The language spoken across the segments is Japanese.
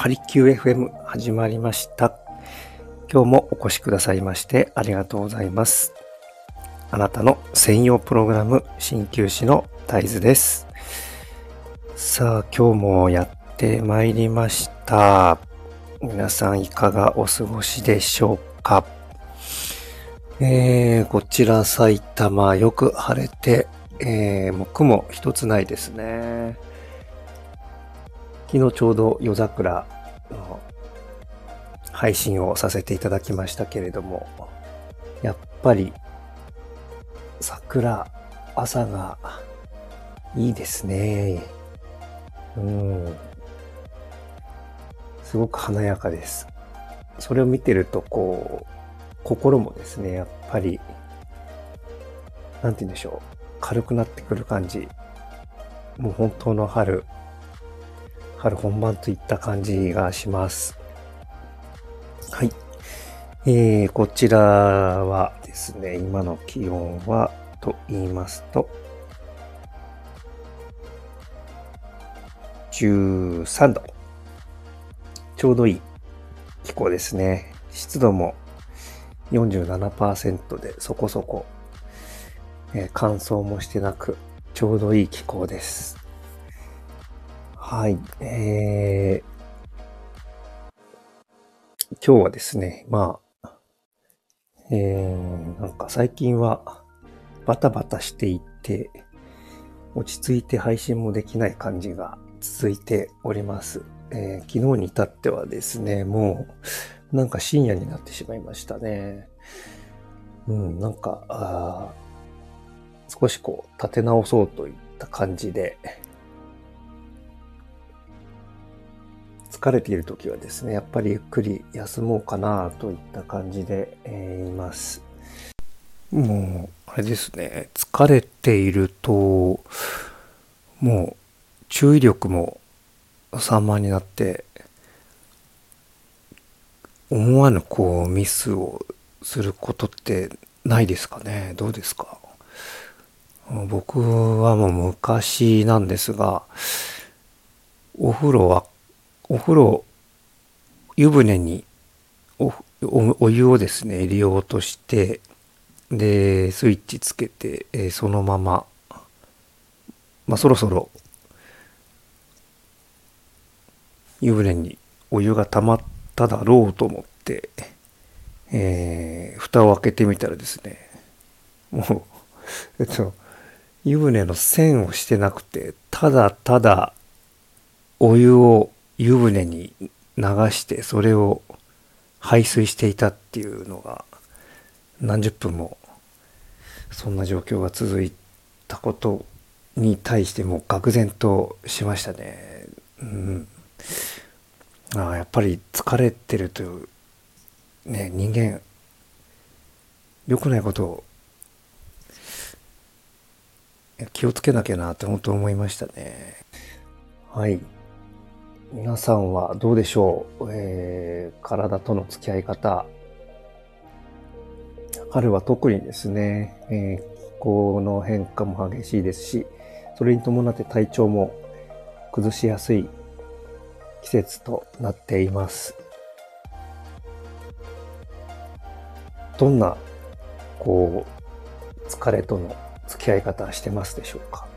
ハリキュー FM 始まりました。今日もお越しくださいましてありがとうございます。あなたの専用プログラム、鍼灸師の大豆です。さあ、今日もやってまいりました。皆さんいかがお過ごしでしょうか？えー、こちら埼玉よく晴れて、えー、もう雲一つないですね。昨日ちょうど夜桜配信をさせていただきましたけれども、やっぱり桜、朝がいいですね。うん。すごく華やかです。それを見てると、こう、心もですね、やっぱり、なんて言うんでしょう。軽くなってくる感じ。もう本当の春、春本番といった感じがします。はい。えー、こちらはですね、今の気温はと言いますと、13度。ちょうどいい気候ですね。湿度も47%でそこそこ、えー、乾燥もしてなく、ちょうどいい気候です。はい。えー、今日はですね、まあ、えー、なんか最近はバタバタしていて、落ち着いて配信もできない感じが続いております。えー、昨日に至ってはですね、もうなんか深夜になってしまいましたね。うん、なんか、少しこう立て直そうといった感じで、疲れている時はですね、やっぱりゆっくり休もうかなといった感じで、えー、います。もう、あれですね、疲れていると、もう注意力も散漫になって、思わぬこうミスをすることってないですかね？どうですか？僕はもう昔なんですが、お風呂はお風呂、湯船にお湯をですね、入れようとして、で、スイッチつけて、えー、そのまま、まあ、そろそろ、湯船にお湯が溜まっただろうと思って、えー、蓋を開けてみたらですね、もう、えっと、湯船の線をしてなくて、ただただお湯を湯船に流してそれを排水していたっていうのが何十分もそんな状況が続いたことに対しても愕然としましたね。うん、あやっぱり疲れてるというね人間良くないことを気をつけなきゃなって本当思いましたね。はい。皆さんはどうでしょう、えー、体との付き合い方。春は特にですね、えー、気候の変化も激しいですし、それに伴って体調も崩しやすい季節となっています。どんな、こう、疲れとの付き合い方してますでしょうか？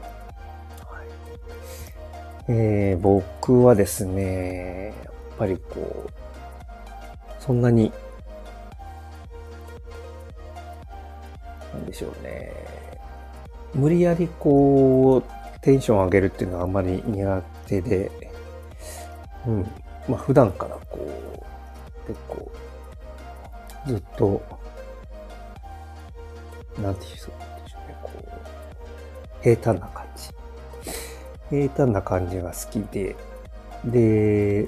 えー、僕はですね、やっぱりこう、そんなに、なんでしょうね。無理やりこう、テンション上げるっていうのはあんまり苦手で、うん。まあ普段からこう、結構、ずっと、なんていうんでしょうね、こう、平坦な感じ。平坦な感じが好きで、で、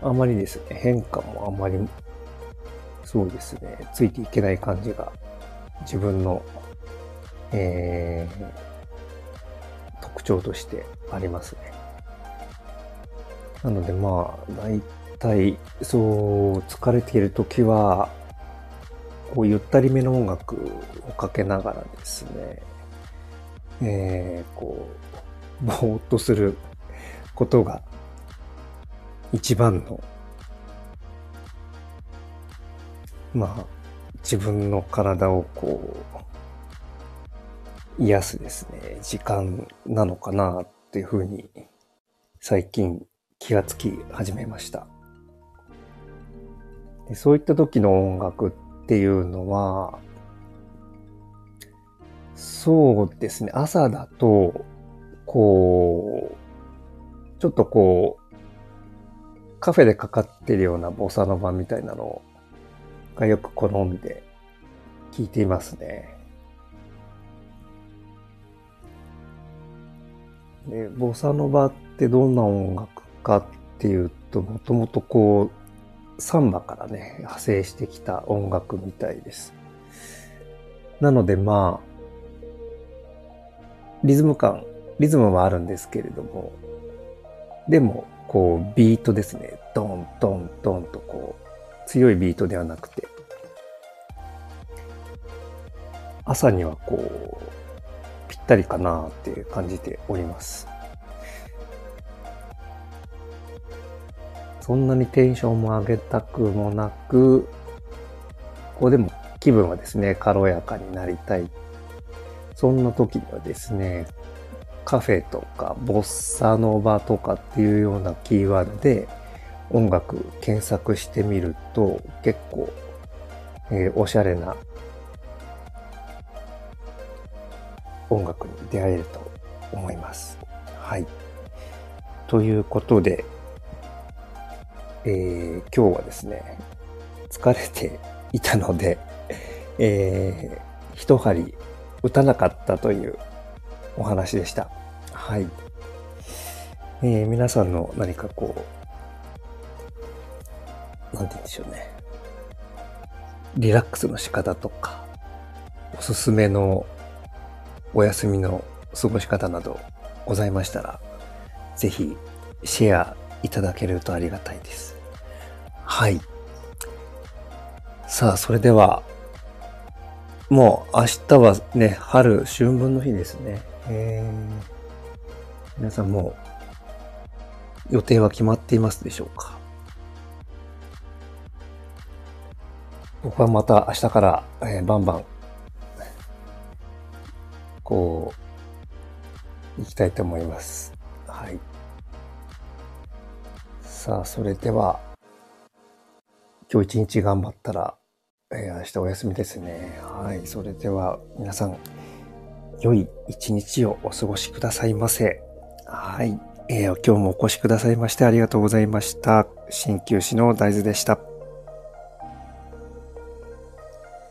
あまりですね、変化もあまり、そうですね、ついていけない感じが自分の、えー、特徴としてありますね。なのでまあ、大体、そう、疲れているときは、こう、ゆったりめの音楽をかけながらですね、えー、こう、ぼーっとすることが一番の、まあ、自分の体をこう、癒すですね、時間なのかなっていうふうに、最近気がつき始めました。でそういった時の音楽っていうのは、そうですね、朝だと、こう、ちょっとこう、カフェでかかってるようなボサノバみたいなのがよく好んで聞いていますね。で、ボサノバってどんな音楽かっていうと、もともとこう、サンバからね、派生してきた音楽みたいです。なのでまあ、リズム感リズムはあるんですけれども、でも、こう、ビートですね。ドン、ドン、ドンとこう、強いビートではなくて、朝にはこう、ぴったりかなって感じております。そんなにテンションも上げたくもなく、こうでも気分はですね、軽やかになりたい。そんな時にはですね、カフェとかボッサノバとかっていうようなキーワードで音楽検索してみると結構、えー、おしゃれな音楽に出会えると思います。はい。ということで、えー、今日はですね、疲れていたので、えー、一針打たなかったというお話でした。はい。えー、皆さんの何かこう、なんて言うんでしょうね。リラックスの仕方とか、おすすめのお休みの過ごし方などございましたら、ぜひシェアいただけるとありがたいです。はい。さあ、それでは、もう明日はね、春春分の日ですね。えー皆さんも予定は決まっていますでしょうか？僕はまた明日から、えー、バンバン、こう、行きたいと思います。はい。さあ、それでは、今日一日頑張ったら、えー、明日お休みですね。はい。それでは、皆さん、良い一日をお過ごしくださいませ。はい。えー、今日もお越しくださいましてありがとうございました。鍼灸師の大豆でした。